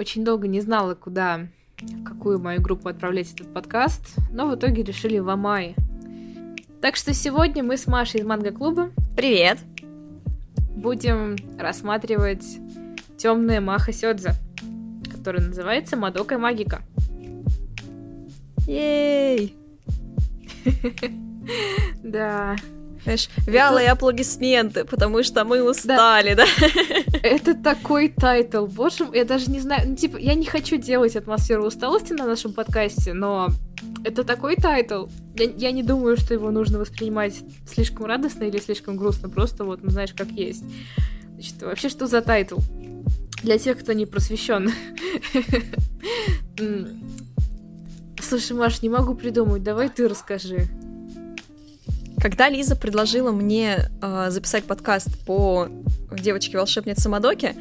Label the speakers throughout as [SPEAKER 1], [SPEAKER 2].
[SPEAKER 1] очень долго не знала, куда, в какую мою группу отправлять этот подкаст, но в итоге решили в Амай. Так что сегодня мы с Машей из Манго-клуба
[SPEAKER 2] Привет!
[SPEAKER 1] будем рассматривать темная Маха Сёдзе, которая называется Мадока Магика.
[SPEAKER 2] Ей!
[SPEAKER 1] Да,
[SPEAKER 2] Знаешь, вялые аплодисменты, потому что мы устали, да?
[SPEAKER 1] это такой тайтл, боже мой, я даже не знаю, ну, типа, я не хочу делать атмосферу усталости на нашем подкасте, но это такой тайтл. Я, я не думаю, что его нужно воспринимать слишком радостно или слишком грустно, просто вот, ну, знаешь, как есть. Значит, вообще, что за тайтл? Для тех, кто не просвещен. Слушай, Маш, не могу придумать, давай ты расскажи.
[SPEAKER 2] Когда Лиза предложила мне э, записать подкаст по девочке-волшебнице Мадоке,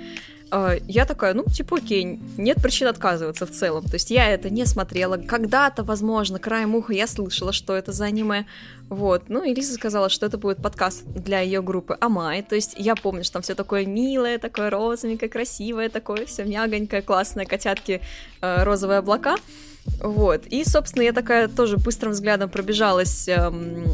[SPEAKER 2] э, я такая, ну, типа, окей, нет причин отказываться в целом. То есть я это не смотрела. Когда-то, возможно, краем уха я слышала, что это за аниме. Вот. Ну, и Лиза сказала, что это будет подкаст для ее группы Амай. То есть я помню, что там все такое милое, такое розовенькое, красивое, такое все мягонькое, классное, котятки, э, розовые облака. Вот. И, собственно, я такая тоже быстрым взглядом пробежалась эм,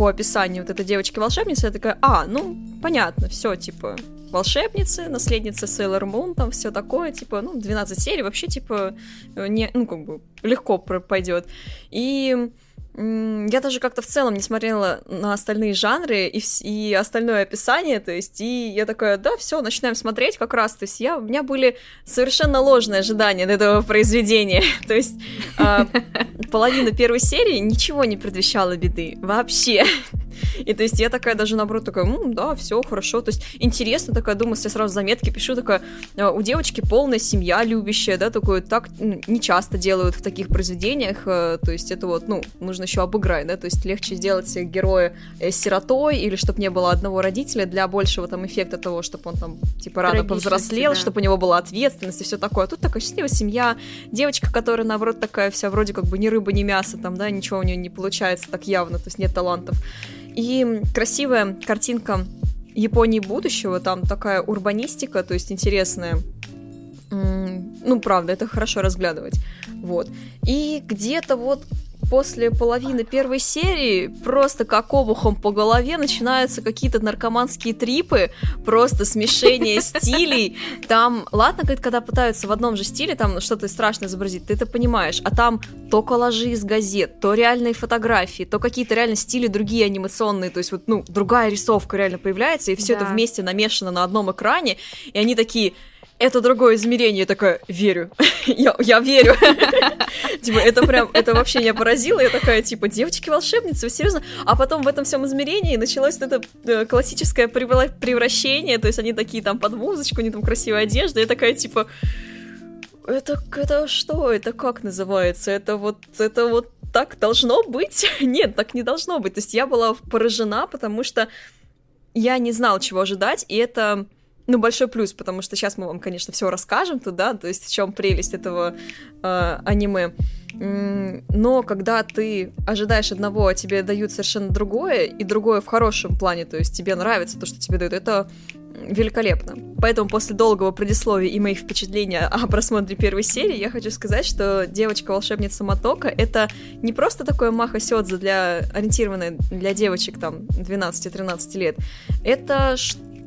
[SPEAKER 2] по описанию вот этой девочки-волшебницы, я такая, а, ну, понятно, все, типа, волшебницы, наследница Сейлор Мун, там все такое, типа, ну, 12 серий, вообще, типа, э, не, ну, как бы, легко пойдет. И я даже как-то в целом не смотрела на остальные жанры и, и остальное описание, то есть, и я такая, да, все, начинаем смотреть как раз, то есть, я, у меня были совершенно ложные ожидания от этого произведения, то есть, а, половина первой серии ничего не предвещала беды, вообще. И то есть я такая даже наоборот такая, «М, да, все хорошо. То есть интересно такая, думаю, я сразу заметки пишу, такая, «А, у девочки полная семья любящая, да, такое так не часто делают в таких произведениях. э, То есть это вот, ну, нужно еще обыграть, да, то есть легче сделать героя э, сиротой или чтобы не было одного родителя для большего там эффекта того, чтобы он там типа рано повзрослел,
[SPEAKER 1] да.
[SPEAKER 2] чтобы у него была ответственность и все такое. А тут такая счастливая семья, девочка, которая, наоборот, такая вся вроде как бы ни рыба, ни мясо, там, да, ничего у нее не получается так явно, то есть нет талантов. И красивая картинка Японии будущего, там такая урбанистика, то есть интересная. Ну, правда, это хорошо разглядывать. Вот. И где-то вот после половины первой серии просто как обухом по голове начинаются какие-то наркоманские трипы, просто смешение стилей. Там, ладно, когда пытаются в одном же стиле там что-то страшное изобразить, ты это понимаешь, а там то коллажи из газет, то реальные фотографии, то какие-то реально стили другие анимационные, то есть вот, ну, другая рисовка реально появляется, и все это
[SPEAKER 1] Да.
[SPEAKER 2] вместе намешано на одном экране, и они такие, это другое измерение, я такая, верю, я, я верю. Типа, это прям, это вообще меня поразило, я такая, типа, девочки-волшебницы, вы серьезно? А потом в этом всем измерении началось это э, классическое превра- превращение, то есть они такие там под музычку, они там красивая одежда, я такая, типа, это, это что? Это как называется? Это вот, это вот так должно быть? Нет, так не должно быть. То есть я была поражена, потому что я не знала, чего ожидать, и это, ну, большой плюс, потому что сейчас мы вам, конечно, все расскажем туда, то есть в чем прелесть этого э, аниме. Но когда ты ожидаешь одного, а тебе дают совершенно другое, и другое в хорошем плане, то есть тебе нравится то, что тебе дают, это великолепно. Поэтому после долгого предисловия и моих впечатлений о просмотре первой серии я хочу сказать, что девочка-волшебница Матока — это не просто такое маха сёдзе для ориентированное для девочек там 12-13 лет. Это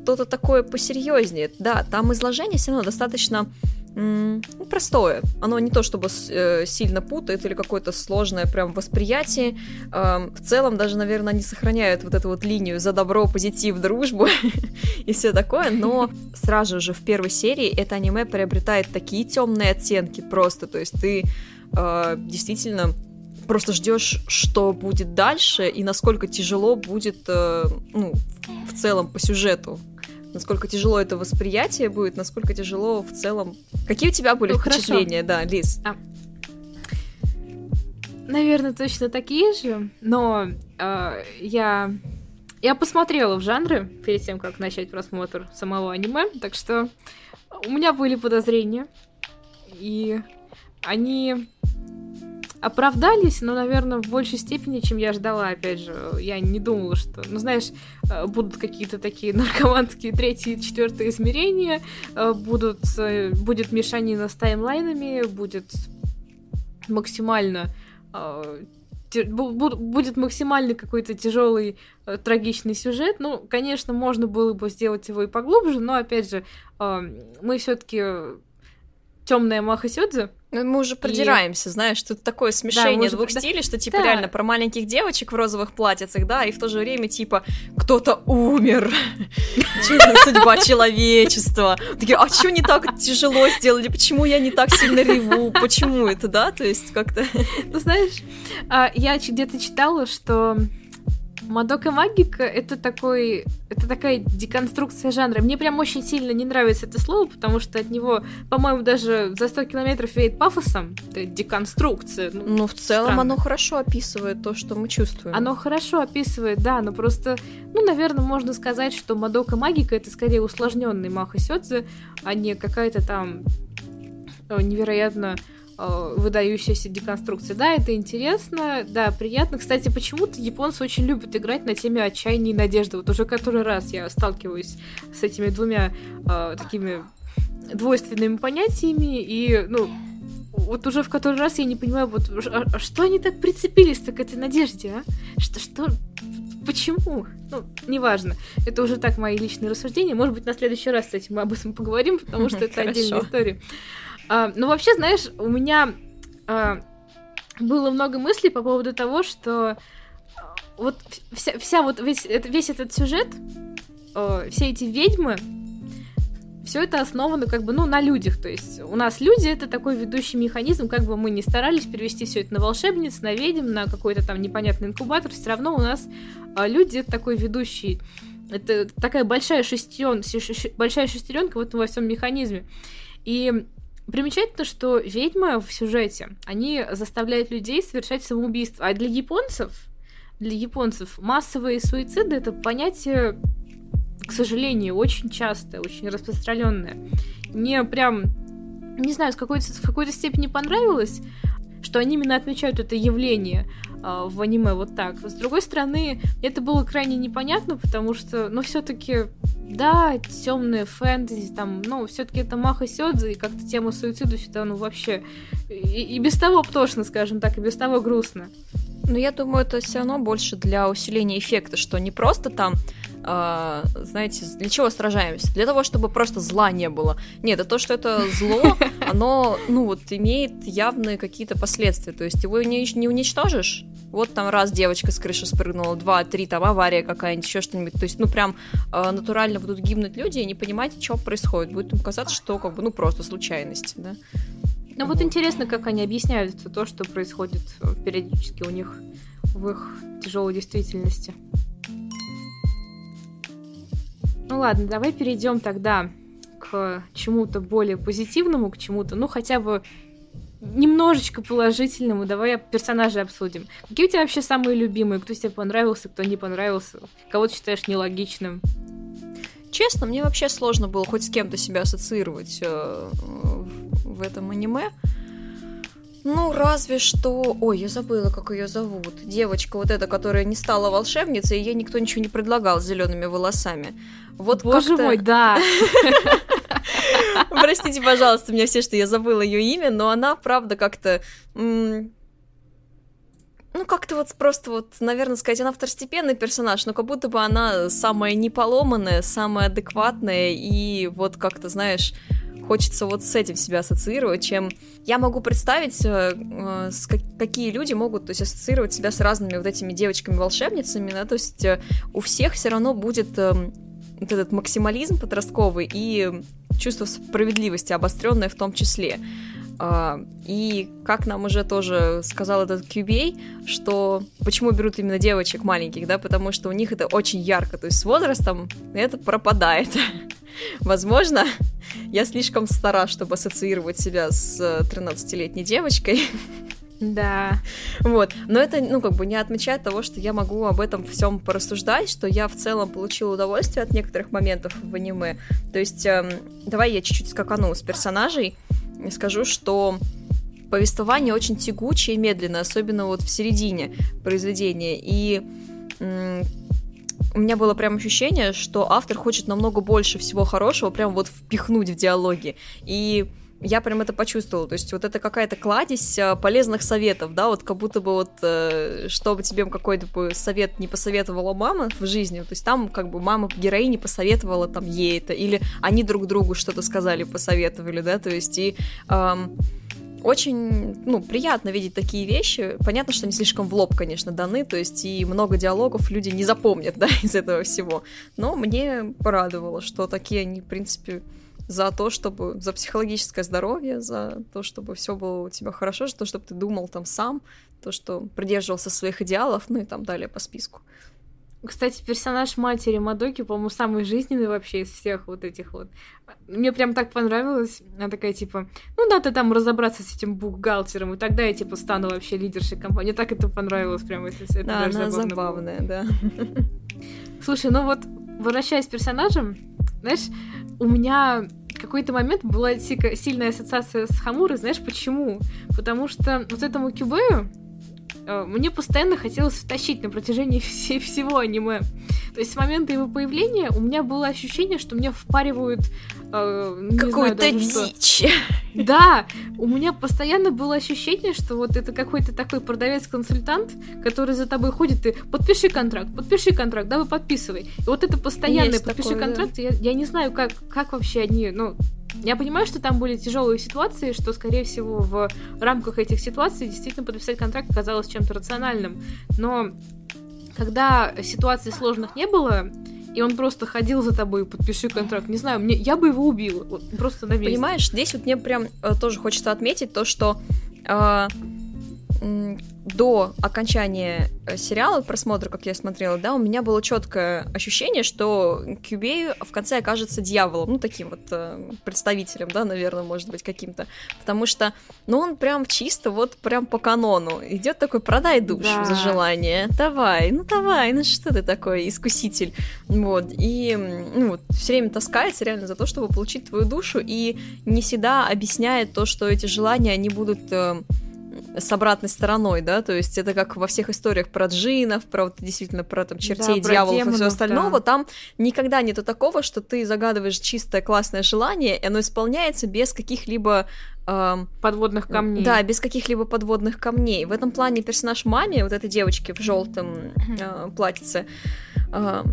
[SPEAKER 2] что-то такое посерьезнее. Да, там изложение все равно достаточно м, ну, простое. Оно не то чтобы э, сильно путает или какое-то сложное прям восприятие. Эм, в целом даже, наверное, они сохраняют вот эту вот линию за добро, позитив, дружбу и все такое, но сразу же в первой серии это аниме приобретает такие темные оттенки просто, то есть ты э, действительно просто ждешь, что будет дальше и насколько тяжело будет, э, ну, в целом по сюжету. Насколько тяжело это восприятие будет, насколько тяжело в целом. Какие у тебя были
[SPEAKER 1] Ну, хорошо.
[SPEAKER 2] впечатления, да, Лиз?
[SPEAKER 1] Наверное, точно такие же, но э, я я посмотрела в жанры перед тем, как начать просмотр самого аниме, так что у меня были подозрения, и они оправдались, но, наверное, в большей степени, чем я ждала, опять же. Я не думала, что, ну, знаешь, э, будут какие-то такие наркоманские третьи и четвертые измерения, э, будут, э, будет мешанина с таймлайнами, будет максимально будет максимально какой-то тяжелый, трагичный сюжет. Ну, конечно, можно было бы сделать его и поглубже, но опять же, мы все-таки темная Маха Сёдзе,
[SPEAKER 2] ну, мы уже продираемся, и... знаешь, тут такое смешение да, двух стилей, что типа да. реально про маленьких девочек в розовых платьицах, да, и в то же время типа кто-то умер, судьба человечества. Такие, а что не так тяжело сделали? Почему я не так сильно реву? Почему это, да? То есть как-то...
[SPEAKER 1] Ну, знаешь, а, я где-то читала, что Мадока Магика это такой, это такая деконструкция жанра. Мне прям очень сильно не нравится это слово, потому что от него, по-моему, даже за 100 километров веет пафосом. Это деконструкция.
[SPEAKER 2] Ну, ну в целом странно. оно хорошо описывает то, что мы чувствуем.
[SPEAKER 1] Оно хорошо описывает, да, но просто, ну, наверное, можно сказать, что Мадока Магика это скорее усложненный Маха Сёдзе, а не какая-то там э, невероятно Э, выдающаяся деконструкция. Да, это интересно, да, приятно. Кстати, почему-то японцы очень любят играть на теме отчаяния и надежды. Вот уже который раз я сталкиваюсь с этими двумя э, такими двойственными понятиями, и, ну, вот уже в который раз я не понимаю, вот а, а что они так прицепились-то к этой надежде, а? Что, что, почему? Ну, неважно. Это уже так мои личные рассуждения. Может быть, на следующий раз, кстати, мы об этом поговорим, потому что это отдельная история. А, ну, вообще, знаешь, у меня а, было много мыслей по поводу того, что а, вот вся, вся вот весь, это, весь этот сюжет, а, все эти ведьмы, все это основано как бы, ну, на людях. То есть у нас люди — это такой ведущий механизм, как бы мы ни старались перевести все это на волшебниц, на ведьм, на какой-то там непонятный инкубатор, все равно у нас а, люди — это такой ведущий это такая большая шестерен, большая шестеренка вот во всем механизме. И Примечательно, что ведьмы в сюжете, они заставляют людей совершать самоубийство. А для японцев, для японцев массовые суициды это понятие, к сожалению, очень частое, очень распространенное. Мне прям, не знаю, с какой-то, в какой-то степени понравилось, что они именно отмечают это явление э, в аниме вот так. С другой стороны, это было крайне непонятно, потому что, ну, все-таки да, темные фэнтези, там, ну, все-таки это Маха Сёдзе, и как-то тема суицида сюда, ну, вообще, и, и без того тошно, скажем так, и без того грустно.
[SPEAKER 2] Ну, я думаю, это все равно больше для усиления эффекта, что не просто там, э, знаете, для чего сражаемся? Для того, чтобы просто зла не было. Нет, это то, что это зло, оно, ну, вот, имеет явные какие-то последствия. То есть его не, не уничтожишь, вот там раз девочка с крыши спрыгнула, два, три, там авария какая-нибудь, еще что-нибудь. То есть, ну, прям э, натурально будут гибнуть люди и не понимать, что происходит. Будет им казаться, что как бы, ну, просто случайность, да.
[SPEAKER 1] Ну вот интересно, как они объясняют то, что происходит э, периодически у них в их тяжелой действительности. Ну ладно, давай перейдем тогда к чему-то более позитивному, к чему-то, ну хотя бы немножечко положительному. Давай персонажей обсудим. Какие у тебя вообще самые любимые? Кто тебе понравился, кто не понравился? Кого ты считаешь нелогичным?
[SPEAKER 2] Честно, мне вообще сложно было хоть с кем-то себя ассоциировать э, в этом аниме. Ну, разве что... Ой, я забыла, как ее зовут. Девочка вот эта, которая не стала волшебницей, и ей никто ничего не предлагал с зелеными волосами. Вот
[SPEAKER 1] Боже мой, да.
[SPEAKER 2] Простите, пожалуйста, меня все, что я забыла ее имя, но она, правда, как-то... Ну, как-то вот просто вот, наверное, сказать, она второстепенный персонаж, но как будто бы она самая неполоманная, самая адекватная, и вот как-то, знаешь, хочется вот с этим себя ассоциировать, чем я могу представить, э, э, как, какие люди могут то есть, ассоциировать себя с разными вот этими девочками-волшебницами, да, то есть э, у всех все равно будет э, вот этот максимализм подростковый и чувство справедливости обостренное в том числе. Uh, и как нам уже тоже сказал этот Кюбей, что почему берут именно девочек маленьких, да, потому что у них это очень ярко, то есть с возрастом это пропадает. Возможно, я слишком стара, чтобы ассоциировать себя с 13-летней э, девочкой.
[SPEAKER 1] Да.
[SPEAKER 2] Вот. Но это, ну, как бы не отмечает того, что я могу об этом всем порассуждать, что я в целом получила удовольствие от некоторых моментов в аниме. То есть, эм, давай я чуть-чуть скакану с персонажей и скажу, что повествование очень тягучее и медленное, особенно вот в середине произведения. И у меня было прям ощущение, что автор хочет намного больше всего хорошего прям вот впихнуть в диалоги. И я прям это почувствовала. То есть вот это какая-то кладезь э, полезных советов, да, вот как будто бы вот, э, чтобы тебе какой-то бы совет не посоветовала мама в жизни, то есть там как бы мама героине посоветовала там ей это, или они друг другу что-то сказали, посоветовали, да, то есть и... Эм, очень, ну, приятно видеть такие вещи. Понятно, что они слишком в лоб, конечно, даны, то есть и много диалогов люди не запомнят, да, из этого всего. Но мне порадовало, что такие они, в принципе, за то, чтобы за психологическое здоровье, за то, чтобы все было у тебя хорошо, за то, чтобы ты думал там сам, то, что придерживался своих идеалов, ну и там далее по списку.
[SPEAKER 1] Кстати, персонаж матери Мадоки, по-моему, самый жизненный вообще из всех вот этих вот. Мне прям так понравилось. Она такая, типа, ну надо там разобраться с этим бухгалтером, и тогда я, типа, стану вообще лидершей компании. Мне так это понравилось, прям это, это
[SPEAKER 2] да, даже она забавная, да.
[SPEAKER 1] Слушай, ну вот, возвращаясь к персонажам, знаешь, у меня какой-то момент была сильная ассоциация с Хамурой, знаешь почему? Потому что вот этому Кюбею э, мне постоянно хотелось втащить на протяжении всей, всего аниме. То есть с момента его появления у меня было ощущение, что мне впаривают
[SPEAKER 2] э, какую-то дичь.
[SPEAKER 1] Да, у меня постоянно было ощущение, что вот это какой-то такой продавец-консультант, который за тобой ходит и подпиши контракт, подпиши контракт, давай подписывай. И вот это постоянное Есть подпиши такое, контракт, да. я, я не знаю, как, как вообще они, ну, я понимаю, что там были тяжелые ситуации, что, скорее всего, в рамках этих ситуаций действительно подписать контракт казалось чем-то рациональным. Но когда ситуаций сложных не было, и он просто ходил за тобой, подпиши контракт. Не знаю, мне, я бы его убила. Вот, просто на месте.
[SPEAKER 2] Понимаешь, здесь вот мне прям э, тоже хочется отметить то, что э, до окончания э, сериала, просмотра, как я смотрела, да, у меня было четкое ощущение, что Кюбей в конце окажется дьяволом, ну, таким вот э, представителем, да, наверное, может быть, каким-то. Потому что, ну, он прям чисто вот прям по канону. Идет такой, продай душу да. за желание. Давай, ну давай, ну что ты такой, искуситель. Вот. И, ну, вот, все время таскается реально за то, чтобы получить твою душу, и не всегда объясняет то, что эти желания, они будут э, с обратной стороной, да, то есть это как во всех историях про джинов, про вот действительно про там чертей, да, дьяволов демонов, и все остального, да. там никогда нету такого, что ты загадываешь чистое классное желание, и оно исполняется без каких-либо
[SPEAKER 1] эм, подводных камней.
[SPEAKER 2] Да, без каких-либо подводных камней. В этом плане персонаж маме, вот этой девочки в желтом э, платьице, э,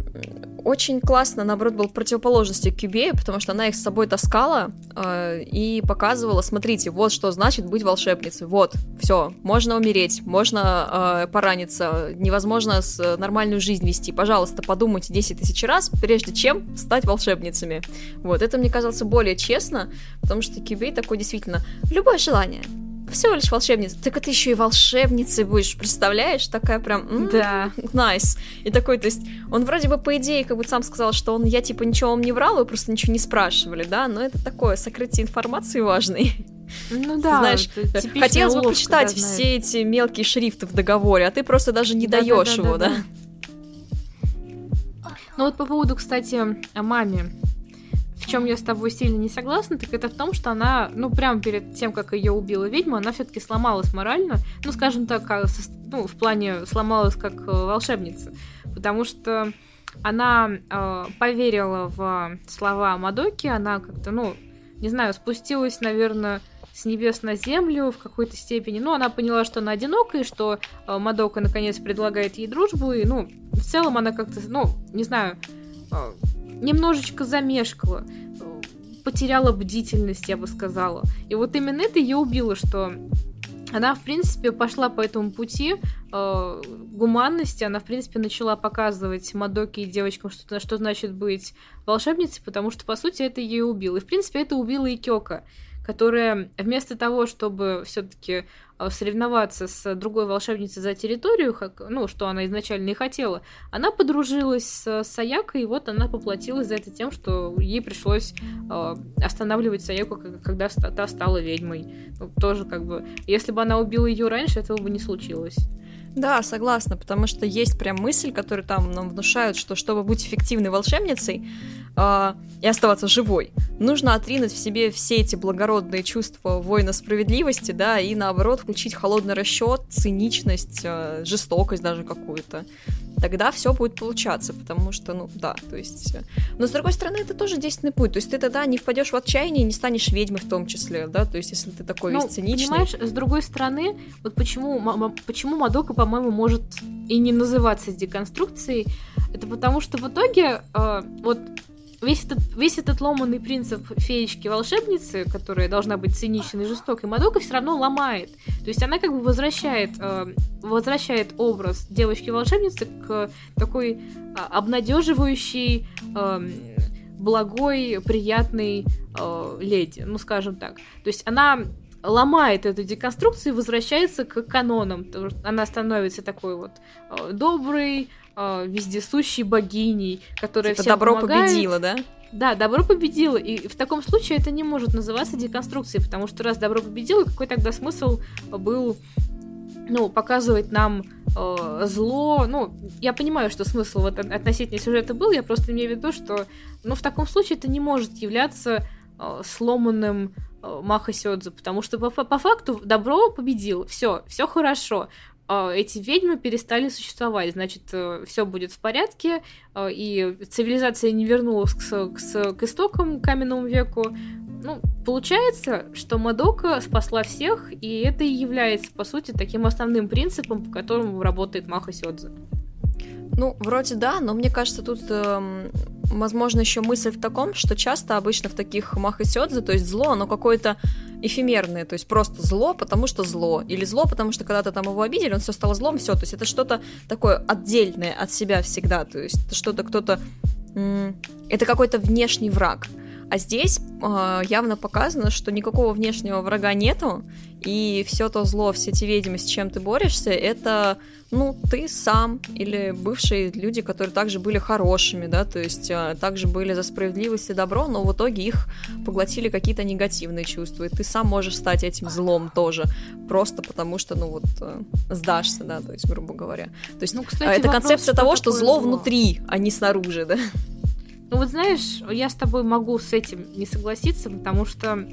[SPEAKER 2] очень классно, наоборот, был противоположностью Кюбею, потому что она их с собой таскала э, и показывала, смотрите, вот что значит быть волшебницей, вот, все, можно умереть, можно э, пораниться, невозможно с, нормальную жизнь вести, пожалуйста, подумайте 10 тысяч раз, прежде чем стать волшебницами. Вот, это мне казалось более честно, потому что Кюбей такой действительно, любое желание, всего лишь волшебница. Так ты еще и волшебницей будешь, представляешь? Такая прям... М-м,
[SPEAKER 1] да.
[SPEAKER 2] Nice. Nice. И такой, то есть, он вроде бы, по идее, как бы сам сказал, что он, я, типа, ничего вам не врал, вы просто ничего не спрашивали, да? Но это такое, сокрытие информации важный.
[SPEAKER 1] Ну да,
[SPEAKER 2] знаешь, хотелось бы почитать все эти мелкие шрифты в договоре, а ты просто даже не да, даешь да, да, его, да? да?
[SPEAKER 1] Ну вот по поводу, кстати, о маме чем я с тобой сильно не согласна, так это в том, что она, ну, прямо перед тем, как ее убила ведьма, она все-таки сломалась морально, ну, скажем так, а, ну, в плане сломалась как э, волшебница, потому что она э, поверила в слова Мадоки, она как-то, ну, не знаю, спустилась, наверное, с небес на землю в какой-то степени. Ну, она поняла, что она одинока, и что э, Мадока наконец предлагает ей дружбу, и, ну, в целом она как-то, ну, не знаю, немножечко замешкала, потеряла бдительность, я бы сказала. И вот именно это ее убило, что она, в принципе, пошла по этому пути э, гуманности, она, в принципе, начала показывать Мадоке и девочкам, что, что значит быть волшебницей, потому что, по сути, это ее убило. И, в принципе, это убило и Кёка которая вместо того, чтобы все-таки э, соревноваться с другой волшебницей за территорию, ну, что она изначально и хотела, она подружилась с Саякой, и вот она поплатилась за это тем, что ей пришлось э, останавливать Саяку, когда та стала ведьмой. Ну, тоже как бы, если бы она убила ее раньше, этого бы не случилось.
[SPEAKER 2] Да, согласна, потому что есть прям мысль, которую там нам внушают, что чтобы быть эффективной волшебницей, э, и оставаться живой. Нужно отринуть в себе все эти благородные чувства воина справедливости, да, и наоборот включить холодный расчет, циничность, э, жестокость даже какую-то. Тогда все будет получаться, потому что, ну, да, то есть... Э, но, с другой стороны, это тоже действенный путь, то есть ты тогда не впадешь в отчаяние и не станешь ведьмой в том числе, да, то есть если ты такой ну, весь циничный...
[SPEAKER 1] понимаешь, с другой стороны, вот почему, почему Мадока, по-моему, может и не называться деконструкцией, это потому что в итоге, э, вот весь этот, весь этот ломанный принцип феечки-волшебницы, которая должна быть циничной и жестокой, Мадока все равно ломает. То есть она как бы возвращает, э, возвращает образ девочки-волшебницы к такой э, обнадеживающей, э, благой, приятной э, леди, ну скажем так. То есть она ломает эту деконструкцию и возвращается к канонам. Она становится такой вот э, доброй, э, вездесущей богиней, которая типа всем
[SPEAKER 2] добро
[SPEAKER 1] помогает.
[SPEAKER 2] победило, да?
[SPEAKER 1] Да, добро победило. И в таком случае это не может называться деконструкцией, потому что раз добро победило, какой тогда смысл был ну, показывать нам э, зло. Ну, я понимаю, что смысл вот относительно сюжета был, я просто имею в виду, что ну, в таком случае это не может являться э, сломанным Маха Сёдзу, потому что по, по факту добро победило, все, все хорошо. А, эти ведьмы перестали существовать, значит, э, все будет в порядке, а, и цивилизация не вернулась к, к, к истокам к каменному веку. Ну, получается, что Мадока спасла всех, и это и является, по сути, таким основным принципом, по которому работает Маха Сёдзе.
[SPEAKER 2] Ну, вроде да, но мне кажется, тут, э, возможно, еще мысль в таком, что часто обычно в таких махасёдзе, то есть зло, оно какое-то эфемерное, то есть просто зло, потому что зло, или зло, потому что когда-то там его обидели, он все стало злом, все, то есть это что-то такое отдельное от себя всегда, то есть что-то кто-то, это какой-то внешний враг. А здесь э, явно показано, что никакого внешнего врага нету, и все то зло, все те ведьмы, с чем ты борешься, это, ну, ты сам или бывшие люди, которые также были хорошими, да, то есть э, также были за справедливость и добро, но в итоге их поглотили какие-то негативные чувства, и ты сам можешь стать этим злом тоже, просто потому что, ну, вот, э, сдашься, да, то есть, грубо говоря. То есть, ну, кстати, это концепция того, что зло, зло внутри, а не снаружи, да.
[SPEAKER 1] Ну вот знаешь, я с тобой могу с этим не согласиться, потому что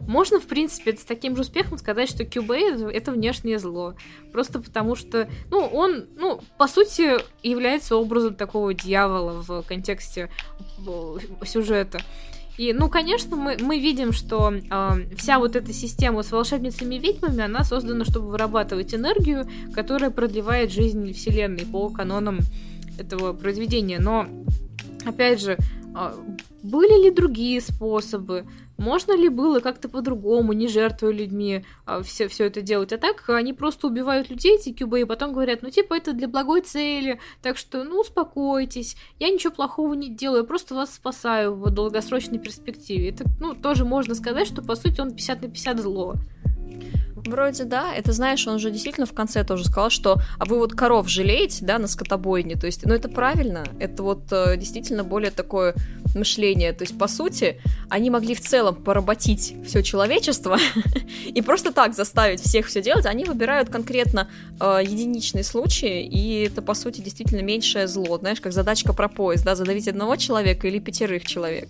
[SPEAKER 1] можно, в принципе, с таким же успехом сказать, что QB это внешнее зло. Просто потому что, ну, он, ну, по сути, является образом такого дьявола в контексте э, сюжета. И, ну, конечно, мы, мы видим, что э, вся вот эта система с волшебницами ведьмами, она создана, чтобы вырабатывать энергию, которая продлевает жизнь Вселенной по канонам этого произведения. Но Опять же, а, были ли другие способы? Можно ли было как-то по-другому, не жертвуя людьми, все, а, все это делать? А так они просто убивают людей, эти кюбы, и потом говорят, ну, типа, это для благой цели, так что, ну, успокойтесь, я ничего плохого не делаю, я просто вас спасаю в долгосрочной перспективе. Это, ну, тоже можно сказать, что, по сути, он 50 на 50 зло.
[SPEAKER 2] Вроде да. Это, знаешь, он же действительно в конце тоже сказал, что а вы вот коров жалеете, да, на скотобойне. То есть, ну это правильно. Это вот э, действительно более такое мышление. То есть, по сути, они могли в целом поработить все человечество и просто так заставить всех все делать. Они выбирают конкретно э, единичные случаи, и это, по сути, действительно меньшее зло. Знаешь, как задачка про поезд, да, задавить одного человека или пятерых человек.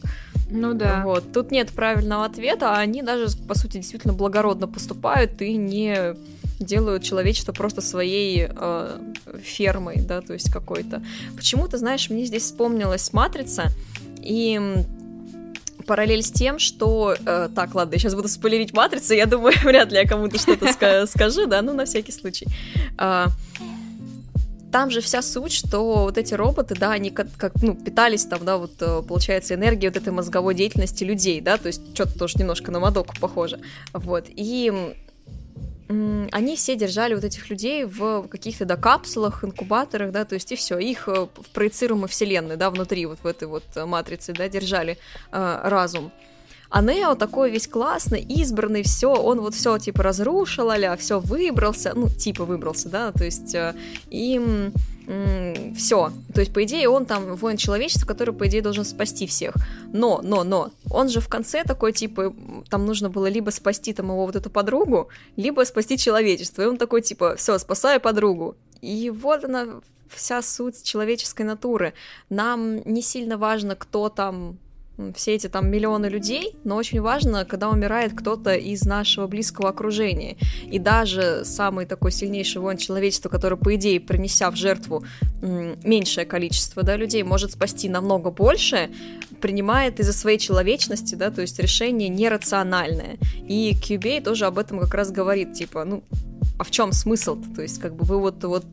[SPEAKER 1] Ну да.
[SPEAKER 2] Вот. Тут нет правильного ответа, а они даже, по сути, действительно благородно поступают и не делают человечество просто своей э, фермой, да, то есть какой-то. Почему-то, знаешь, мне здесь вспомнилась «Матрица», и параллель с тем, что... Э, так, ладно, я сейчас буду спойлерить «Матрицу», я думаю, вряд ли я кому-то что-то скажу, да, ну, на всякий случай. Э, там же вся суть, что вот эти роботы, да, они как, как ну, питались там, да, вот э, получается энергией вот этой мозговой деятельности людей, да, то есть что-то тоже немножко на Мадоку похоже, вот, и они все держали вот этих людей в каких-то да, капсулах, инкубаторах, да, то есть и все, их э, в проецируемой вселенной, да, внутри вот в этой вот э, матрице, да, держали э, разум. А Нео такой весь классный, избранный, все, он вот все типа разрушил, а все выбрался, ну, типа выбрался, да, то есть э, им все. То есть, по идее, он там воин человечества, который, по идее, должен спасти всех. Но, но, но, он же в конце такой, типа, там нужно было либо спасти там его вот эту подругу, либо спасти человечество. И он такой, типа, все, спасаю подругу. И вот она вся суть человеческой натуры. Нам не сильно важно, кто там все эти там миллионы людей, но очень важно, когда умирает кто-то из нашего близкого окружения. И даже самый такой сильнейший воин человечества, который, по идее, принеся в жертву меньшее количество да, людей, может спасти намного больше, принимает из-за своей человечности, да, то есть решение нерациональное. И Кьюбей тоже об этом как раз говорит, типа, ну, а в чем смысл? -то? то есть, как бы вы вот, вот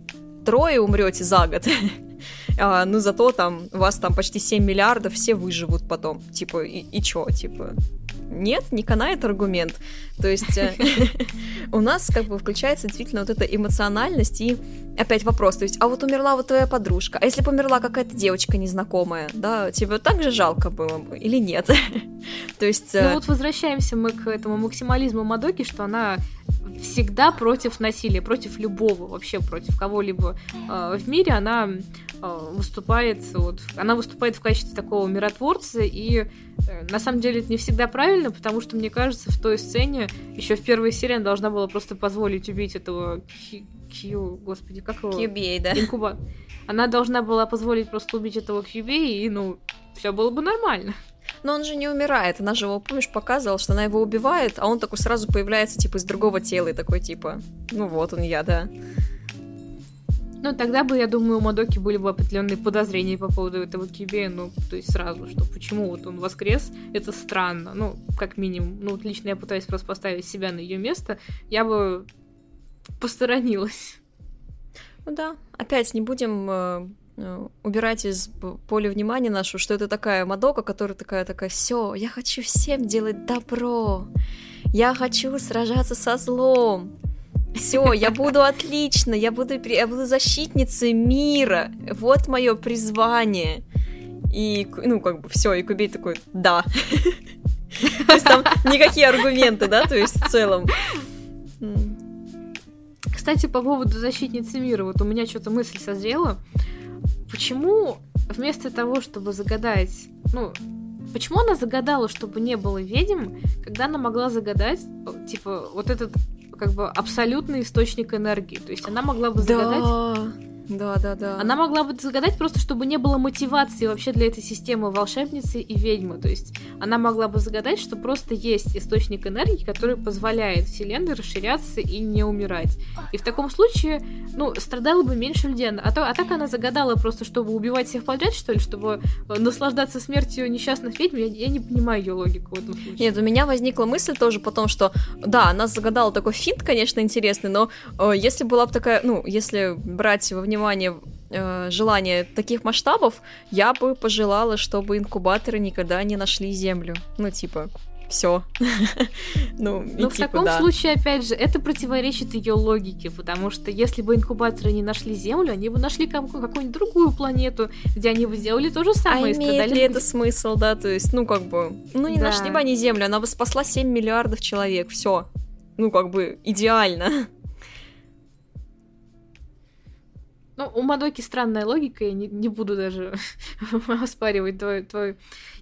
[SPEAKER 2] трое умрете за год, а, ну зато там у вас там почти 7 миллиардов, все выживут потом. Типа, и, и чё, типа, нет, не канает аргумент. То есть э, у нас как бы включается действительно вот эта эмоциональность и опять вопрос, то есть, а вот умерла вот твоя подружка, а если бы умерла какая-то девочка незнакомая, да, тебе так же жалко было бы или нет? то есть...
[SPEAKER 1] Э, ну вот возвращаемся мы к этому максимализму Мадоки, что она всегда против насилия, против любого, вообще против кого-либо э, в мире, она выступает, вот, она выступает в качестве такого миротворца, и э, на самом деле это не всегда правильно, потому что, мне кажется, в той сцене, еще в первой серии она должна была просто позволить убить этого Кью, господи, как его?
[SPEAKER 2] Кьюбей, да?
[SPEAKER 1] Инкуба. Она должна была позволить просто убить этого Кьюбей, и, ну, все было бы нормально.
[SPEAKER 2] Но он же не умирает. Она же его, помнишь, показывала, что она его убивает, а он такой сразу появляется, типа, из другого тела и такой, типа, ну вот он я, да.
[SPEAKER 1] Ну, тогда бы, я думаю, у Мадоки были бы определенные подозрения по поводу этого Кибе, ну, то есть сразу, что почему вот он воскрес, это странно, ну, как минимум. Ну, вот лично я пытаюсь просто поставить себя на ее место, я бы посторонилась.
[SPEAKER 2] Ну да, опять не будем э, Э, убирать из поля внимания нашу, что это такая Мадока, которая такая такая, все, я хочу всем делать добро, я хочу сражаться со злом, все, я буду отлично, я буду, я буду защитницей мира, вот мое призвание. И, ну, как бы, все, и Кубей такой, да. То есть там никакие аргументы, да, то есть в целом.
[SPEAKER 1] Кстати, по поводу защитницы мира, вот у меня что-то мысль созрела почему вместо того, чтобы загадать, ну, почему она загадала, чтобы не было ведьм, когда она могла загадать, типа, вот этот как бы абсолютный источник энергии. То есть она могла бы загадать...
[SPEAKER 2] Да. Да, да, да.
[SPEAKER 1] Она могла бы загадать просто, чтобы не было мотивации вообще для этой системы волшебницы и ведьмы. То есть она могла бы загадать, что просто есть источник энергии, который позволяет Вселенной расширяться и не умирать. И в таком случае, ну, страдало бы меньше людей. А, то, а так она загадала просто, чтобы убивать всех подряд, что ли, чтобы э, наслаждаться смертью несчастных ведьм. Я, я не понимаю ее логику в этом случае.
[SPEAKER 2] Нет, у меня возникла мысль тоже потом, что да, она загадала такой финт, конечно, интересный, но э, если была бы такая, ну, если брать во внимание внимание э, желания таких масштабов, я бы пожелала, чтобы инкубаторы никогда не нашли Землю. Ну, типа, все.
[SPEAKER 1] ну, Но в типа, таком да. случае, опять же, это противоречит ее логике, потому что если бы инкубаторы не нашли Землю, они бы нашли какую-нибудь другую планету, где они бы сделали то же самое.
[SPEAKER 2] А имеет ли это смысл, да? То есть, ну, как бы, ну, не да. нашли бы они Землю, она бы спасла 7 миллиардов человек, все. Ну, как бы, идеально.
[SPEAKER 1] Ну, у Мадоки странная логика, я не, не буду даже оспаривать твой, твой...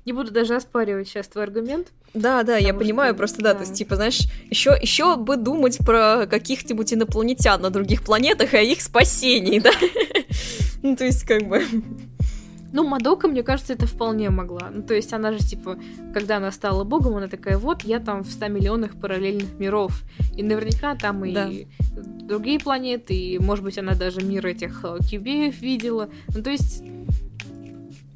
[SPEAKER 1] Не буду даже оспаривать сейчас твой аргумент.
[SPEAKER 2] Да, да, я понимаю, что, просто да, да, то есть, типа, знаешь, еще, еще бы думать про каких-нибудь инопланетян на других планетах и о их спасении, да? ну, то есть, как бы...
[SPEAKER 1] Ну, Мадока, мне кажется, это вполне могла. Ну, то есть она же, типа, когда она стала богом, она такая, вот, я там в 100 миллионах параллельных миров. И наверняка там и да. другие планеты, и, может быть, она даже мир этих э, кюбеев видела. Ну, то есть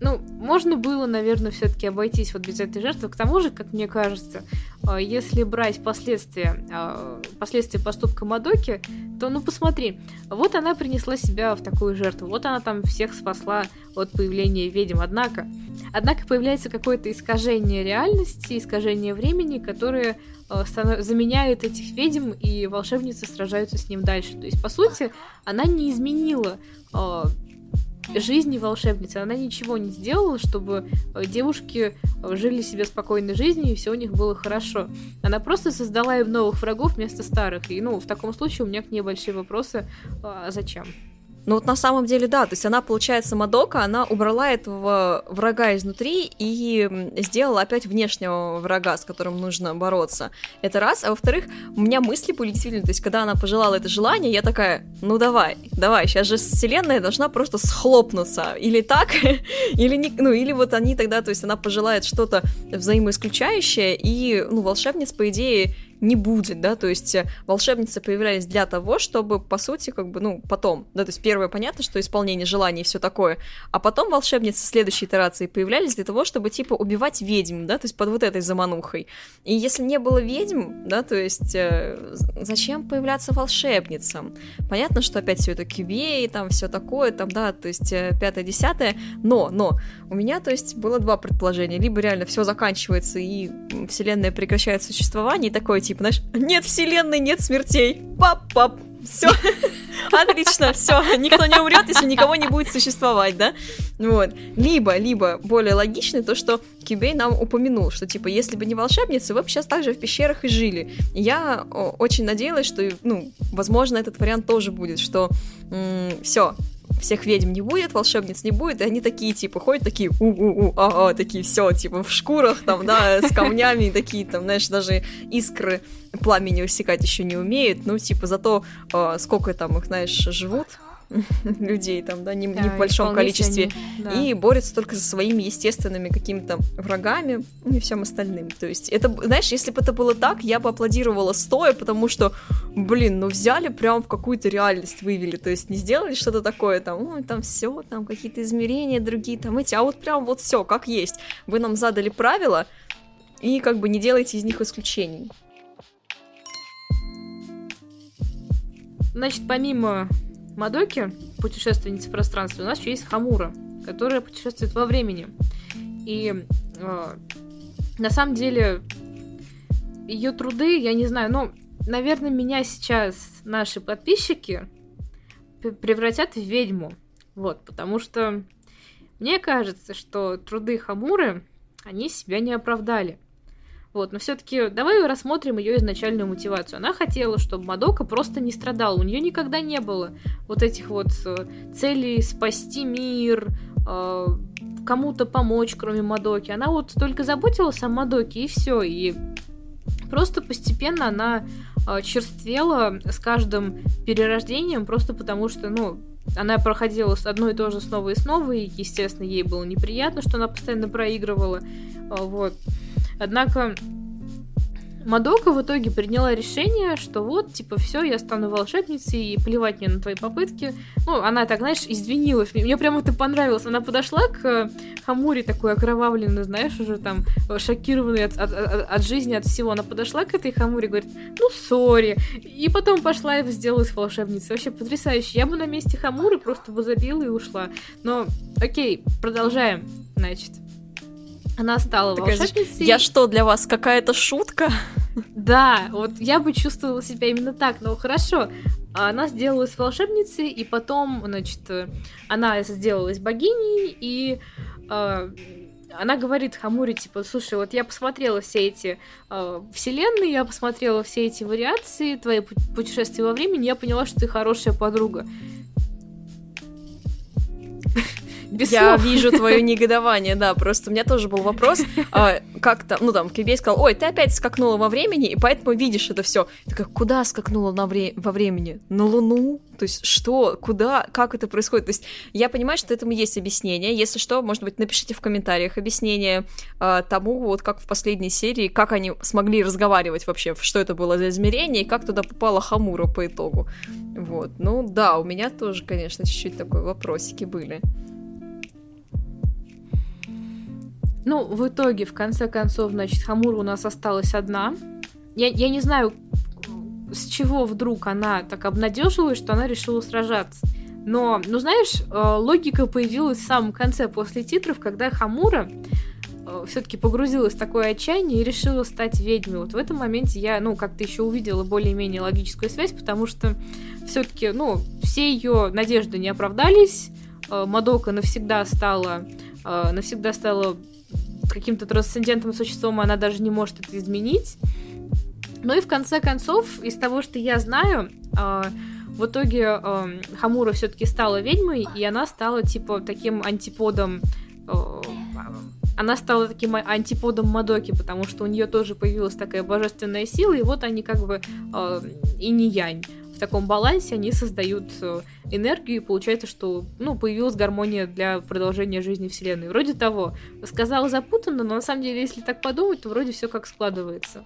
[SPEAKER 1] ну, можно было, наверное, все-таки обойтись вот без этой жертвы. К тому же, как мне кажется, а, если брать последствия, а, последствия поступка Мадоки, то, ну, посмотри, вот она принесла себя в такую жертву, вот она там всех спасла от появления ведьм, однако, однако появляется какое-то искажение реальности, искажение времени, которое а, заменяет этих ведьм, и волшебницы сражаются с ним дальше. То есть, по сути, она не изменила жизни волшебницы. Она ничего не сделала, чтобы э, девушки э, жили себе спокойной жизнью, и все у них было хорошо. Она просто создала им новых врагов вместо старых. И, ну, в таком случае у меня к ней большие вопросы. А зачем?
[SPEAKER 2] Ну вот на самом деле, да, то есть она, получается, Мадока, она убрала этого врага изнутри и сделала опять внешнего врага, с которым нужно бороться. Это раз. А во-вторых, у меня мысли были действительно, то есть когда она пожелала это желание, я такая, ну давай, давай, сейчас же вселенная должна просто схлопнуться. Или так, или не, ну или вот они тогда, то есть она пожелает что-то взаимоисключающее, и, ну, волшебниц, по идее, не будет, да, то есть э, волшебницы появлялись для того, чтобы, по сути, как бы, ну, потом, да, то есть первое понятно, что исполнение желаний и все такое, а потом волшебницы следующей итерации появлялись для того, чтобы, типа, убивать ведьм, да, то есть под вот этой заманухой. И если не было ведьм, да, то есть э, зачем появляться волшебницам? Понятно, что опять все это кювей, там все такое, там, да, то есть э, пятое-десятое, но, но, у меня, то есть, было два предположения, либо реально все заканчивается и вселенная прекращает существование, и такое, типа, знаешь, нет вселенной, нет смертей. Пап-пап. Все. Отлично, все. Никто не умрет, если никого не будет существовать, да? Вот. Либо, либо более логично то, что Кюбей нам упомянул, что, типа, если бы не волшебницы, вы бы сейчас также в пещерах и жили. Я очень надеялась, что, ну, возможно, этот вариант тоже будет, что все, всех ведьм не будет, волшебниц не будет, и они такие, типа, ходят такие, у-у-у, а-а, такие, все, типа, в шкурах, там, да, с камнями, такие, там, знаешь, даже искры пламени усекать еще не умеют, ну, типа, зато э, сколько там их, знаешь, живут, людей там, да, не, да, не в большом количестве, они, да. и борются только со своими естественными какими-то врагами и всем остальным. То есть это, знаешь, если бы это было так, я бы аплодировала стоя, потому что, блин, ну взяли прям в какую-то реальность вывели, то есть не сделали что-то такое там, ой, там все, там какие-то измерения другие, там эти, а вот прям вот все как есть. Вы нам задали правила и как бы не делайте из них исключений.
[SPEAKER 1] Значит, помимо Мадоки, путешественница в пространстве, у нас еще есть Хамура, которая путешествует во времени. И э, на самом деле ее труды, я не знаю, ну, наверное, меня сейчас наши подписчики превратят в ведьму. Вот, потому что мне кажется, что труды Хамуры, они себя не оправдали. Вот, но все-таки давай рассмотрим ее изначальную мотивацию. Она хотела, чтобы Мадока просто не страдала. У нее никогда не было вот этих вот э, целей спасти мир, э, кому-то помочь, кроме Мадоки. Она вот только заботилась о Мадоке, и все. И просто постепенно она э, черствела с каждым перерождением, просто потому что, ну, она проходила одно и то же снова и снова, и, естественно, ей было неприятно, что она постоянно проигрывала. Вот. Однако Мадока в итоге приняла решение, что вот, типа, все, я стану волшебницей, и плевать мне на твои попытки. Ну, она так, знаешь, извинилась. Мне прям это понравилось. Она подошла к Хамуре такой окровавленной, знаешь, уже там шокированной от, от, от, от жизни, от всего. Она подошла к этой Хамуре и говорит, ну, сори. И потом пошла и сделалась волшебницей. Вообще потрясающе. Я бы на месте Хамуры просто бы забила и ушла. Но, окей, продолжаем, значит. Она стала Такая, волшебницей.
[SPEAKER 2] Я что, для вас какая-то шутка?
[SPEAKER 1] Да, вот я бы чувствовала себя именно так, но хорошо. Она сделалась волшебницей, и потом, значит, она сделалась богиней, и э, она говорит Хамуре, типа, слушай, вот я посмотрела все эти э, вселенные, я посмотрела все эти вариации, твои путешествия во времени, я поняла, что ты хорошая подруга.
[SPEAKER 2] Без Я слов. вижу твое негодование, да, просто у меня тоже был вопрос, а, как там, ну там, Кибей сказал, ой, ты опять скакнула во времени, и поэтому видишь это все. Ты как, куда скакнула на вре- во времени? На Луну? То есть что, куда, как это происходит? То есть я понимаю, что этому есть объяснение. Если что, может быть, напишите в комментариях объяснение э, тому, вот как в последней серии, как они смогли разговаривать вообще, что это было за измерение, и как туда попала Хамура по итогу. Вот, ну да, у меня тоже, конечно, чуть-чуть такой вопросики были.
[SPEAKER 1] Ну, в итоге, в конце концов, значит, Хамура у нас осталась одна. Я, я не знаю, с чего вдруг она так обнадежилась, что она решила сражаться. Но, ну знаешь, э, логика появилась в самом конце, после титров, когда Хамура э, все-таки погрузилась в такое отчаяние и решила стать ведьмой. Вот в этом моменте я, ну, как-то еще увидела более-менее логическую связь, потому что все-таки, ну, все ее надежды не оправдались. Э, Мадока навсегда стала, навсегда стала каким-то трансцендентным существом, она даже не может это изменить. Ну и в конце концов, из того, что я знаю, а, в итоге э, Хамура все-таки стала ведьмой, и она стала типа таким антиподом э, она стала таким антиподом Мадоки, потому что у нее тоже появилась такая божественная сила, и вот они как бы э, и не янь. В таком балансе они создают э, энергию, и получается, что ну, появилась гармония для продолжения жизни Вселенной. Вроде того. Сказала запутанно, но на самом деле, если так подумать, то вроде все как складывается.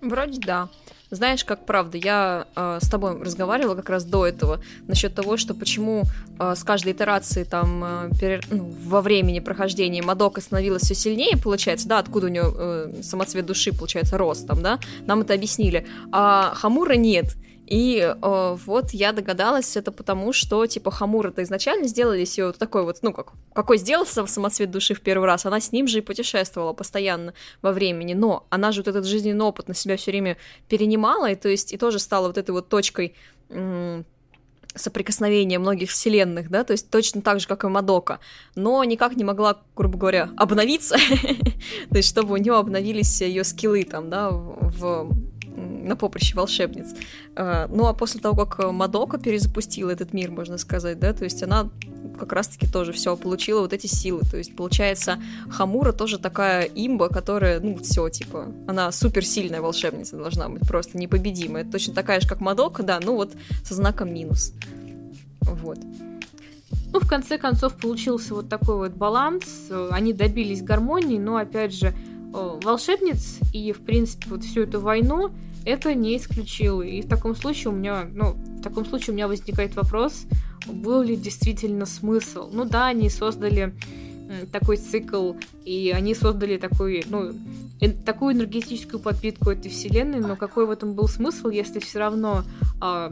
[SPEAKER 2] Вроде да. Знаешь, как правда, я э, с тобой разговаривала как раз до этого насчет того, что почему э, с каждой итерацией там э, перер... ну, во времени прохождения Мадока становилась все сильнее, получается, да, откуда у нее э, самоцвет души, получается, рост там, да, нам это объяснили, а Хамура нет. И э, вот я догадалась, это потому, что, типа, Хамура-то изначально сделали ее вот такой вот, ну, как, какой сделался в самоцвет души в первый раз, она с ним же и путешествовала постоянно во времени, но она же вот этот жизненный опыт на себя все время перенимала, и то есть, и тоже стала вот этой вот точкой соприкосновения многих вселенных, да, то есть точно так же, как и Мадока, но никак не могла, грубо говоря, обновиться, то есть чтобы у нее обновились ее скиллы там, да, в на поприще волшебниц. А, ну, а после того, как Мадока перезапустила этот мир, можно сказать, да, то есть она как раз-таки тоже все получила вот эти силы. То есть, получается, Хамура тоже такая имба, которая, ну, все, типа, она суперсильная волшебница должна быть, просто непобедимая. Точно такая же, как Мадока, да, ну вот со знаком минус. Вот.
[SPEAKER 1] Ну, в конце концов, получился вот такой вот баланс. Они добились гармонии, но, опять же, волшебниц и, в принципе, вот всю эту войну это не исключило. И в таком случае у меня, ну, в таком случае у меня возникает вопрос, был ли действительно смысл. Ну да, они создали такой цикл, и они создали такой, ну, такую энергетическую подпитку этой вселенной, но какой в этом был смысл, если все равно э,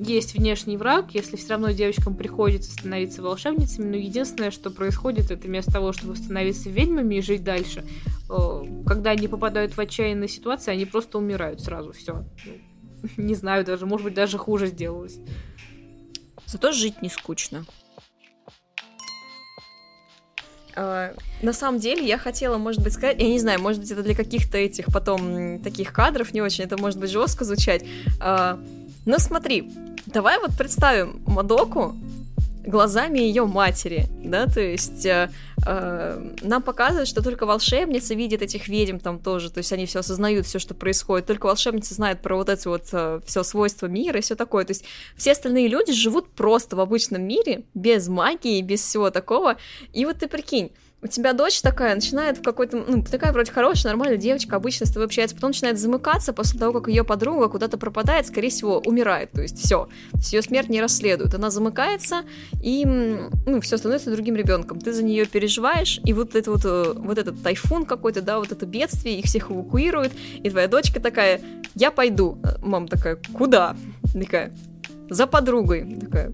[SPEAKER 1] есть внешний враг, если все равно девочкам приходится становиться волшебницами, но единственное, что происходит, это вместо того, чтобы становиться ведьмами и жить дальше, э, когда они попадают в отчаянные ситуации, они просто умирают сразу, все. Не знаю даже, может быть, даже хуже сделалось.
[SPEAKER 2] Зато жить не скучно. Uh, на самом деле, я хотела, может быть, сказать, я не знаю, может быть, это для каких-то этих потом таких кадров не очень, это может быть жестко звучать. Uh, но смотри, давай вот представим Мадоку глазами ее матери, да, то есть э, э, нам показывают, что только волшебница видит этих ведьм там тоже, то есть они все осознают, все, что происходит, только волшебница знает про вот эти вот э, все свойства мира и все такое, то есть все остальные люди живут просто в обычном мире, без магии, без всего такого, и вот ты прикинь, у тебя дочь такая начинает в какой-то, ну, такая вроде хорошая, нормальная девочка, обычно с тобой общается, потом начинает замыкаться после того, как ее подруга куда-то пропадает, скорее всего, умирает, то есть все, ее смерть не расследуют, она замыкается и, ну, все становится другим ребенком, ты за нее переживаешь, и вот это вот, э, вот этот тайфун какой-то, да, вот это бедствие, их всех эвакуируют, и твоя дочка такая, я пойду, мама такая, куда? Такая, за подругой, такая,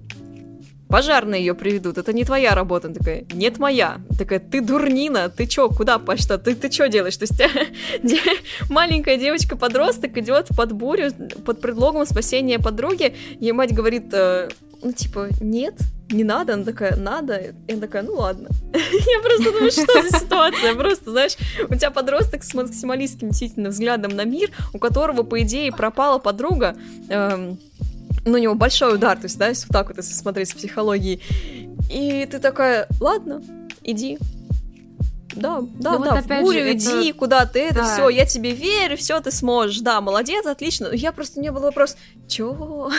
[SPEAKER 2] пожарные ее приведут, это не твоя работа. Она такая, нет моя. Такая, ты дурнина, ты чё, куда пошла, ты, ты чё делаешь? То есть маленькая девочка-подросток идет под бурю под предлогом спасения подруги, ей мать говорит, э, ну типа, нет, не надо, она такая, надо, и она такая, ну ладно. Я просто думаю, что за ситуация, просто, знаешь, у тебя подросток с максималистским действительно взглядом на мир, у которого, по идее, пропала подруга, эм, ну, у него большой удар, то есть, да, если вот так вот, если смотреть с психологией. И ты такая, ладно, иди. Да, да, ну, да, вот в бурю же, иди, это... куда ты, это да. все, я тебе верю, все, ты сможешь, да, молодец, отлично. Я просто, меня был вопрос, чё?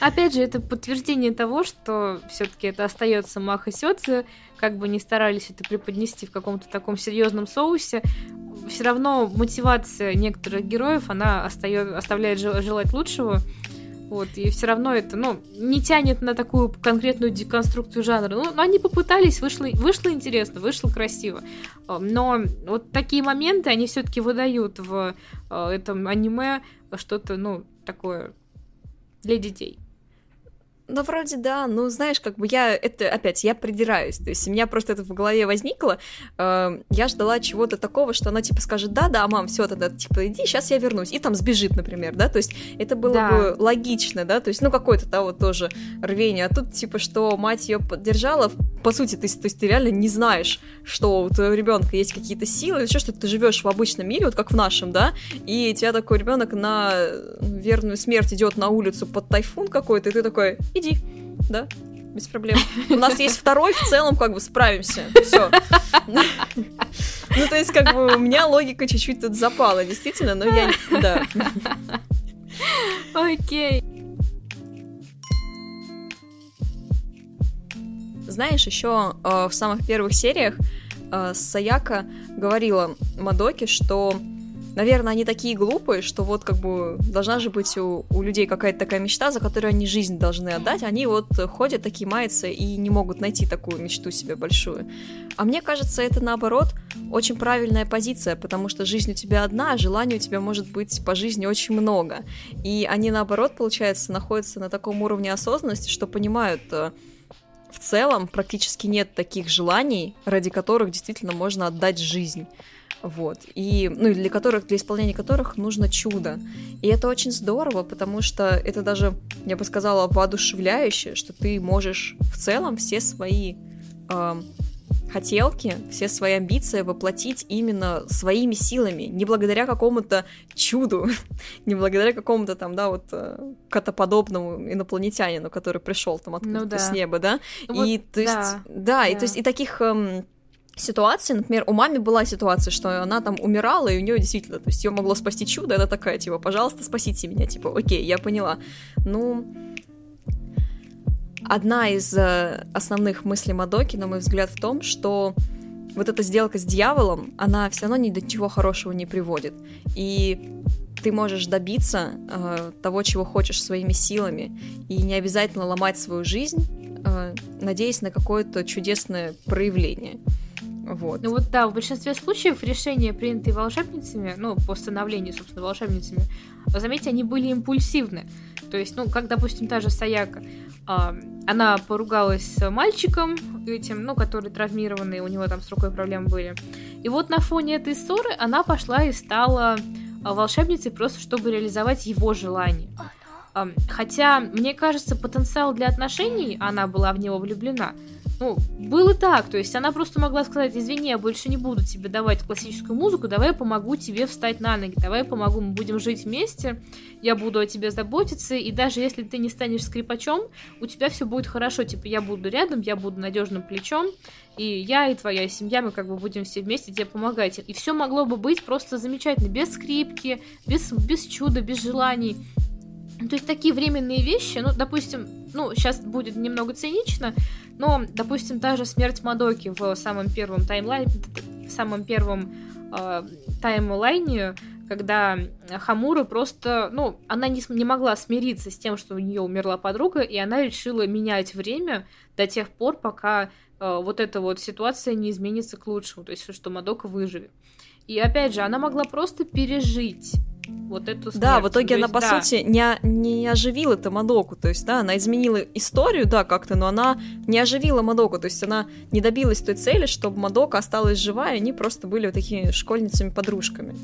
[SPEAKER 1] Опять же, это подтверждение того, что все-таки это остается Маха Сёдзе, как бы не старались это преподнести в каком-то таком серьезном соусе, все равно мотивация некоторых героев, она остается, оставляет желать лучшего. Вот, и все равно это, ну, не тянет на такую конкретную деконструкцию жанра. Ну, но они попытались, вышло, вышло интересно, вышло красиво. А, но вот такие моменты, они все-таки выдают в а, этом аниме что-то, ну, такое для детей.
[SPEAKER 2] Ну, вроде да, ну, знаешь, как бы я, это, опять, я придираюсь, то есть у меня просто это в голове возникло, э, я ждала чего-то такого, что она, типа, скажет, да-да, мам, все тогда, типа, иди, сейчас я вернусь, и там сбежит, например, да, то есть это было да. бы логично, да, то есть, ну, какое-то, да, вот тоже рвение, а тут, типа, что мать ее поддержала, по сути, ты, то есть ты реально не знаешь, что у твоего ребенка есть какие-то силы, или что, что ты живешь в обычном мире, вот как в нашем, да, и тебя такой ребенок на верную смерть идет на улицу под тайфун какой-то, и ты такой, иди, да, без проблем. У нас есть второй, в целом, как бы справимся. Все. Ну, то есть, как бы, у меня логика чуть-чуть тут запала, действительно, но я... Да.
[SPEAKER 1] Окей.
[SPEAKER 2] Знаешь, еще э, в самых первых сериях э, Саяка говорила Мадоке, что наверное, они такие глупые, что вот как бы должна же быть у, у людей какая-то такая мечта, за которую они жизнь должны отдать. Они вот ходят такие маются и не могут найти такую мечту себе большую. А мне кажется, это наоборот очень правильная позиция, потому что жизнь у тебя одна, а желаний у тебя может быть по жизни очень много. И они наоборот, получается, находятся на таком уровне осознанности, что понимают, э, в целом практически нет таких желаний, ради которых действительно можно отдать жизнь вот, и, ну, для которых, для исполнения которых нужно чудо. И это очень здорово, потому что это даже, я бы сказала, воодушевляюще, что ты можешь в целом все свои э, хотелки, все свои амбиции воплотить именно своими силами, не благодаря какому-то чуду, не благодаря какому-то там, да, вот э, котоподобному инопланетянину, который пришел там откуда-то ну, да. с неба, да, вот, и то есть, да, да, да, и то есть и таких эм, ситуации, например, у мамы была ситуация, что она там умирала, и у нее действительно, то есть ее могло спасти чудо, она такая, типа, пожалуйста, спасите меня, типа, окей, я поняла. Ну, одна из э, основных мыслей Мадоки, на мой взгляд, в том, что вот эта сделка с дьяволом, она все равно ни до чего хорошего не приводит. И ты можешь добиться э, того, чего хочешь своими силами, и не обязательно ломать свою жизнь, э, надеясь на какое-то чудесное проявление. Вот.
[SPEAKER 1] Ну вот да, в большинстве случаев решения, принятые волшебницами, ну, по становлению, собственно, волшебницами, заметьте, они были импульсивны. То есть, ну, как, допустим, та же Саяка, э, она поругалась с мальчиком этим, ну, который травмированный, у него там с рукой проблемы были. И вот на фоне этой ссоры она пошла и стала а, волшебницей просто, чтобы реализовать его желание. Хотя, мне кажется, потенциал для отношений, она была в него влюблена, ну, было так, то есть она просто могла сказать, извини, я больше не буду тебе давать классическую музыку, давай я помогу тебе встать на ноги, давай я помогу, мы будем жить вместе, я буду о тебе заботиться, и даже если ты не станешь скрипачом, у тебя все будет хорошо, типа я буду рядом, я буду надежным плечом, и я и твоя семья, мы как бы будем все вместе тебе помогать. И все могло бы быть просто замечательно, без скрипки, без, без чуда, без желаний. То есть такие временные вещи, ну, допустим, ну, сейчас будет немного цинично, но, допустим, та же смерть Мадоки в самом первом таймлайне, в самом первом э, таймлайне, когда Хамура просто, ну, она не, не могла смириться с тем, что у нее умерла подруга, и она решила менять время до тех пор, пока э, вот эта вот ситуация не изменится к лучшему, то есть что Мадока выживет. И опять же, она могла просто пережить вот эту смерть.
[SPEAKER 2] Да, в итоге она, по да. сути, не, не оживила это Мадоку, то есть, да, она изменила историю, да, как-то, но она не оживила Мадоку, то есть она не добилась той цели, чтобы Мадока осталась жива, и они просто были вот такими школьницами-подружками.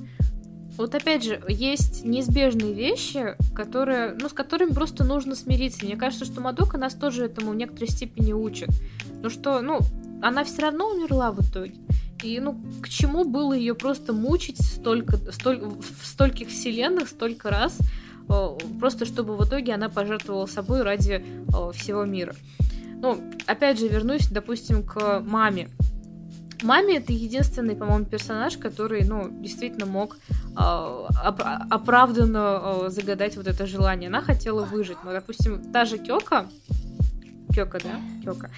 [SPEAKER 1] Вот опять же, есть неизбежные вещи, которые, ну, с которыми просто нужно смириться. Мне кажется, что Мадока нас тоже этому в некоторой степени учит. Ну что, ну, она все равно умерла в итоге. И, ну, к чему было ее просто мучить столько, столь, в стольких вселенных, столько раз, просто чтобы в итоге она пожертвовала собой ради всего мира. Ну, опять же, вернусь, допустим, к маме. Маме это единственный, по-моему, персонаж, который, ну, действительно мог э, оп- оправданно э, загадать вот это желание. Она хотела выжить. Но, допустим, та же Кёка, Кёка, да? Кёка.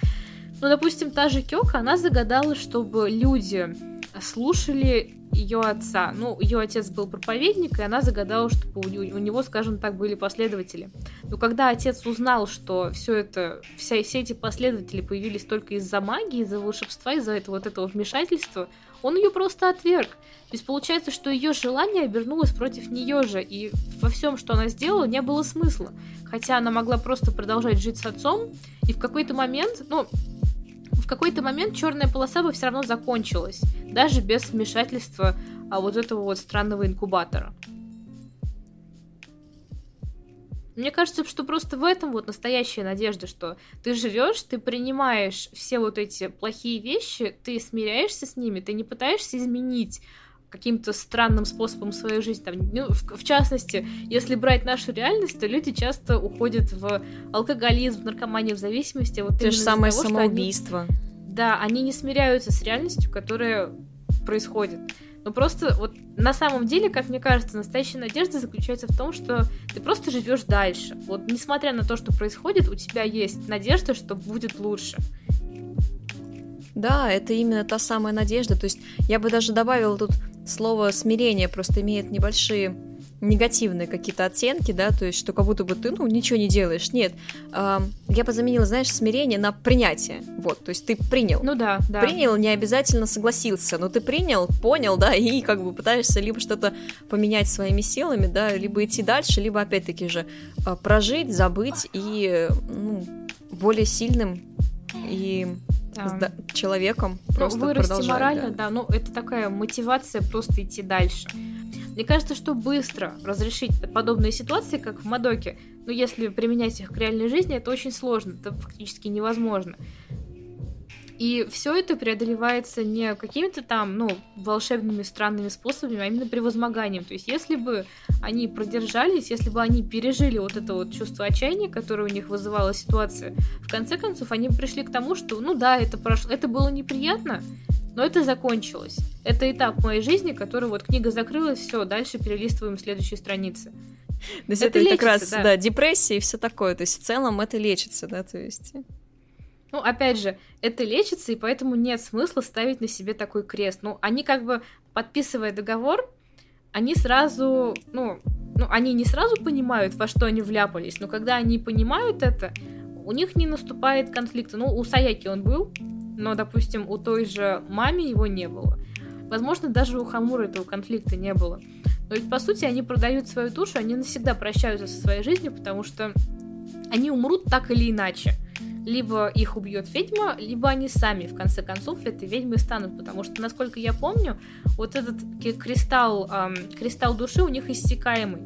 [SPEAKER 1] Ну, допустим, та же Кёка, она загадала, чтобы люди слушали ее отца. Ну, ее отец был проповедник, и она загадала, чтобы у, у него, скажем так, были последователи. Но когда отец узнал, что все это, вся, все эти последователи появились только из-за магии, из-за волшебства, из-за этого вот этого вмешательства, он ее просто отверг. То есть получается, что ее желание обернулось против нее же, и во всем, что она сделала, не было смысла. Хотя она могла просто продолжать жить с отцом, и в какой-то момент, ну, в какой-то момент черная полоса бы все равно закончилась, даже без вмешательства а вот этого вот странного инкубатора. Мне кажется, что просто в этом вот настоящая надежда, что ты живешь, ты принимаешь все вот эти плохие вещи, ты смиряешься с ними, ты не пытаешься изменить каким-то странным способом свою жизнь. Там, ну, в, в частности, если брать нашу реальность, то люди часто уходят в алкоголизм, в наркоманию, в зависимости. Вот
[SPEAKER 2] То же самое того, самоубийство.
[SPEAKER 1] Они, да, они не смиряются с реальностью, которая происходит. Но просто вот на самом деле, как мне кажется, настоящая надежда заключается в том, что ты просто живешь дальше. Вот несмотря на то, что происходит, у тебя есть надежда, что будет лучше.
[SPEAKER 2] Да, это именно та самая надежда. То есть я бы даже добавила тут слово смирение, просто имеет небольшие негативные какие-то оттенки, да, то есть что как будто бы ты, ну, ничего не делаешь. Нет, э, я бы заменила, знаешь, смирение на принятие. Вот, то есть ты принял.
[SPEAKER 1] Ну да, да.
[SPEAKER 2] Принял, не обязательно согласился, но ты принял, понял, да, и как бы пытаешься либо что-то поменять своими силами, да, либо идти дальше, либо опять-таки же э, прожить, забыть и ну, более сильным и да. человеком
[SPEAKER 1] ну,
[SPEAKER 2] просто
[SPEAKER 1] вырасти морально, да. да, ну это такая мотивация просто идти дальше. Мне кажется, что быстро разрешить подобные ситуации, как в Мадоке, ну если применять их к реальной жизни, это очень сложно, это фактически невозможно. И все это преодолевается не какими-то там, ну, волшебными странными способами, а именно превозмоганием. То есть, если бы они продержались, если бы они пережили вот это вот чувство отчаяния, которое у них вызывала ситуация, в конце концов, они пришли к тому, что, ну да, это прошло, это было неприятно, но это закончилось. Это этап моей жизни, который вот книга закрылась, все, дальше перелистываем следующие страницы.
[SPEAKER 2] То есть это, это лечится, как раз, да. да, депрессия и все такое. То есть в целом это лечится, да, то есть.
[SPEAKER 1] Ну, опять же, это лечится, и поэтому нет смысла ставить на себе такой крест. Ну, они как бы, подписывая договор, они сразу, ну, ну, они не сразу понимают, во что они вляпались, но когда они понимают это, у них не наступает конфликта. Ну, у Саяки он был, но, допустим, у той же маме его не было. Возможно, даже у Хамура этого конфликта не было. Но ведь, по сути, они продают свою душу, они навсегда прощаются со своей жизнью, потому что они умрут так или иначе либо их убьет ведьма, либо они сами, в конце концов, этой ведьмой станут, потому что, насколько я помню, вот этот кристалл, эм, кристалл души у них иссякаемый.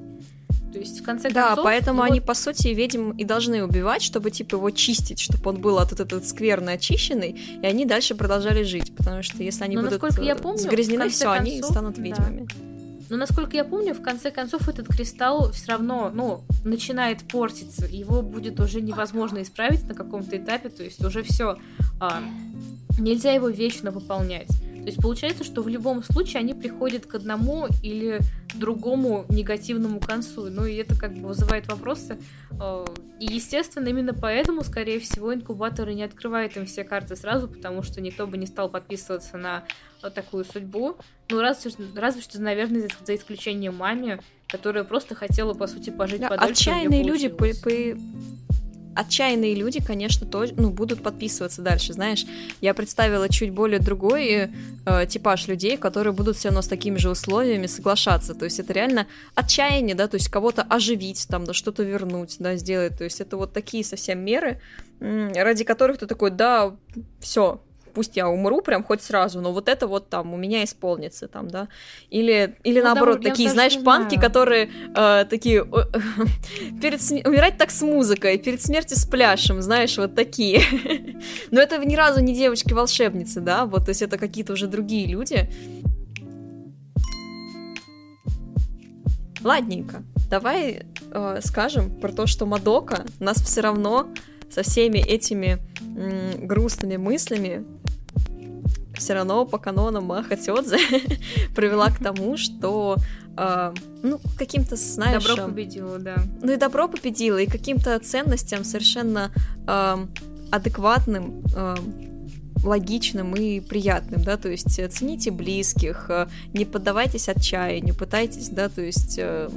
[SPEAKER 1] То есть, в конце
[SPEAKER 2] да,
[SPEAKER 1] концов...
[SPEAKER 2] Да, поэтому его... они, по сути, ведьм и должны убивать, чтобы, типа, его чистить, чтобы он был от этот скверный очищенный, и они дальше продолжали жить, потому что если они Но, будут я помню, загрязнены, все, концов... они станут ведьмами. Да.
[SPEAKER 1] Но, насколько я помню, в конце концов этот кристалл все равно, ну, начинает портиться. Его будет уже невозможно исправить на каком-то этапе, то есть уже все. А, нельзя его вечно выполнять. То есть получается, что в любом случае они приходят к одному или другому негативному концу. Ну и это как бы вызывает вопросы. Э, и, естественно, именно поэтому, скорее всего, инкубаторы не открывают им все карты сразу, потому что никто бы не стал подписываться на такую судьбу. Ну, разве, разве что, наверное, за, за исключением маме, которая просто хотела, по сути, пожить да, подольше.
[SPEAKER 2] Отчаянные люди по, по, отчаянные люди, конечно, то, ну, будут подписываться дальше, знаешь. Я представила чуть более другой э, типаж людей, которые будут все равно с такими же условиями соглашаться. То есть это реально отчаяние, да, то есть кого-то оживить, там, да, что-то вернуть, да, сделать. То есть это вот такие совсем меры, ради которых ты такой, да, все, пусть я умру прям хоть сразу, но вот это вот там у меня исполнится там, да. Или, или ну, наоборот, да, такие, знаешь, панки, которые э, такие перед см... умирать так с музыкой, перед смертью с пляшем, знаешь, вот такие. но это ни разу не девочки-волшебницы, да, вот, то есть это какие-то уже другие люди. Ладненько, давай э, скажем про то, что Мадока нас все равно со всеми этими м, грустными мыслями все равно по канонам Маха Тёдзе привела к тому, что э, ну, каким-то, знаешь...
[SPEAKER 1] Добро победило, да.
[SPEAKER 2] Ну и добро победило, и каким-то ценностям совершенно э, адекватным, э, логичным и приятным, да, то есть цените близких, э, не поддавайтесь отчаянию, пытайтесь, да, то есть... Э,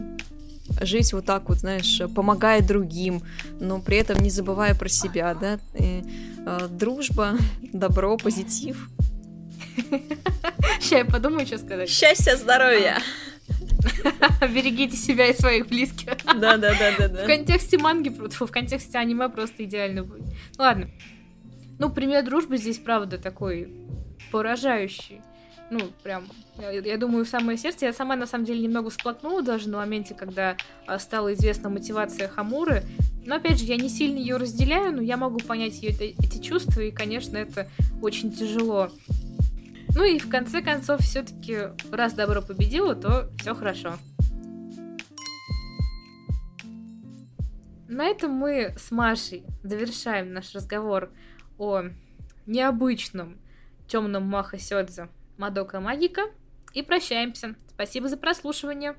[SPEAKER 2] жить вот так вот, знаешь, помогая другим, но при этом не забывая про себя, да. И, э, дружба, добро, позитив.
[SPEAKER 1] Сейчас я подумаю, что сказать.
[SPEAKER 2] Счастья, здоровья.
[SPEAKER 1] Берегите себя и своих близких.
[SPEAKER 2] Да, да, да, да, да.
[SPEAKER 1] В контексте манги, в контексте аниме просто идеально будет. Ладно. Ну, пример дружбы здесь, правда, такой поражающий. ну, прям, я, я думаю, в самое сердце. Я сама, на самом деле, немного всплакнула даже на моменте, когда а, стала известна мотивация Хамуры. Но, опять же, я не сильно ее разделяю, но я могу понять ее эти чувства, и, конечно, это очень тяжело. Ну и в конце концов, все-таки, раз добро победило, то все хорошо. На этом мы с Машей завершаем наш разговор о необычном темном Маха Сёдзе Мадока Магика и прощаемся. Спасибо за прослушивание.